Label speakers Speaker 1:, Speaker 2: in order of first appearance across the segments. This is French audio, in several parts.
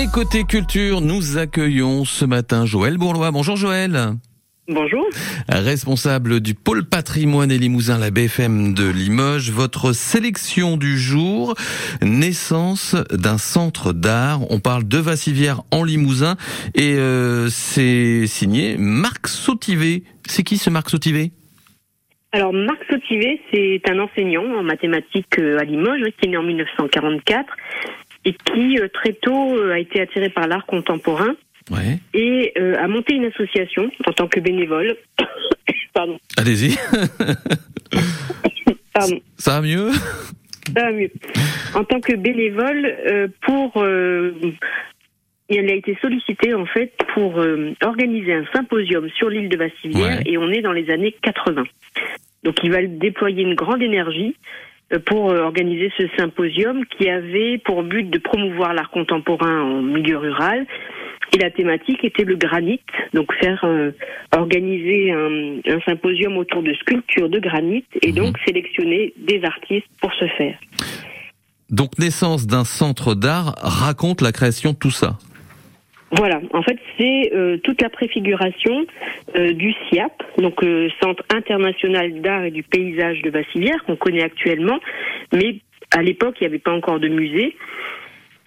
Speaker 1: Et côté culture, nous accueillons ce matin Joël Bourlois. Bonjour Joël.
Speaker 2: Bonjour.
Speaker 1: Responsable du pôle patrimoine et Limousin, la BFM de Limoges, votre sélection du jour, naissance d'un centre d'art. On parle de Vassivière en Limousin et euh, c'est signé Marc Sautivé. C'est qui ce Marc Sautivé
Speaker 2: alors Marc Sautivé, c'est un enseignant en mathématiques euh, à Limoges qui est né en 1944 et qui euh, très tôt a été attiré par l'art contemporain et euh, a monté une association en tant que bénévole. Pardon.
Speaker 1: Allez-y.
Speaker 2: Pardon.
Speaker 1: Ça va mieux?
Speaker 2: Ça va mieux. En tant que bénévole euh, pour... Euh, il a été sollicité en fait pour organiser un symposium sur l'île de Vassivière et on est dans les années 80. Donc il va déployer une grande énergie pour organiser ce symposium qui avait pour but de promouvoir l'art contemporain en milieu rural et la thématique était le granit, donc faire euh, organiser un, un, symposium autour de sculptures de granit et donc mhm. sélectionner des artistes pour ce faire.
Speaker 1: Donc naissance d'un centre d'art raconte la création de tout ça.
Speaker 2: Voilà, en fait c'est euh, toute la préfiguration euh, du SIAP, donc Centre international d'art et du paysage de Vassilière qu'on connaît actuellement, mais à l'époque il n'y avait pas encore de musée.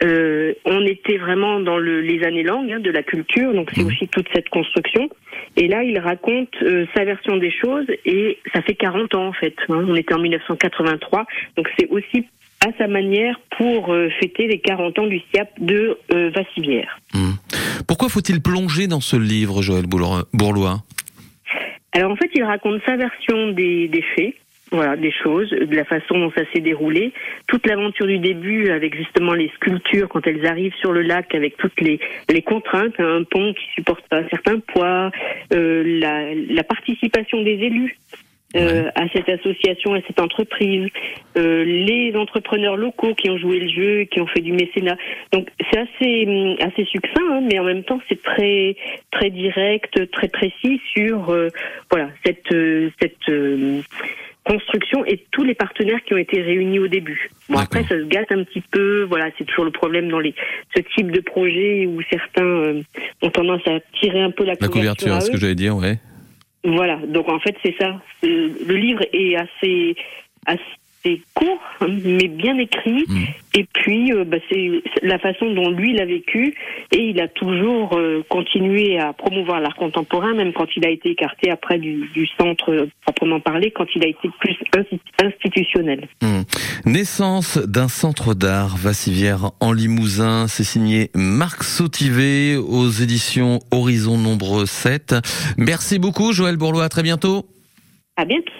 Speaker 2: Euh, on était vraiment dans le, les années longues hein, de la culture, donc c'est mmh. aussi toute cette construction. Et là, il raconte euh, sa version des choses, et ça fait 40 ans en fait. Hein. on était en 1983, donc c'est aussi à sa manière pour euh, fêter les 40 ans du SIAP de Vassivière.
Speaker 1: Mmh. Pourquoi faut-il plonger dans ce livre, Joël Bourlois?
Speaker 2: Alors en fait, il raconte sa version des, faits voilà, des choses, de la façon dont ça s'est déroulé. Toute l'aventure du début avec justement les sculptures quand elles arrivent sur le lac avec toutes les, contraintes, hein, un pont qui supporte pas un certain poids, euh, la participation des élus euh, à cette association, à cette entreprise, euh, les entrepreneurs locaux qui ont joué le jeu, qui ont fait du mécénat. Donc c'est assez hum, assez succinct, hein, mais en même temps c'est très très direct, très précis sur euh, voilà cette euh, cette construction et tous les partenaires qui ont été réunis au début. Bon après ça se gâte un petit peu, voilà c'est toujours le problème dans les ce type de projet où certains euh, ont tendance à tirer un peu la,
Speaker 1: la couverture.
Speaker 2: c'est
Speaker 1: ce que j'allais dire, ouais.
Speaker 2: Voilà donc en fait c'est ça. Le livre est assez assez c'est court, mais bien écrit. Mm. Et puis, euh, bah, c'est la façon dont lui l'a vécu. Et il a toujours euh, continué à promouvoir l'art contemporain, même quand il a été écarté après du, centre euh, proprement parlé, quand il a été plus institutionnel.
Speaker 1: Mm. Naissance d'un centre d'art Vassivière en Limousin, c'est signé Marc Sautivé aux éditions Horizon Nombre 7. Merci beaucoup Joël Bourlois, à très bientôt.
Speaker 2: À bientôt.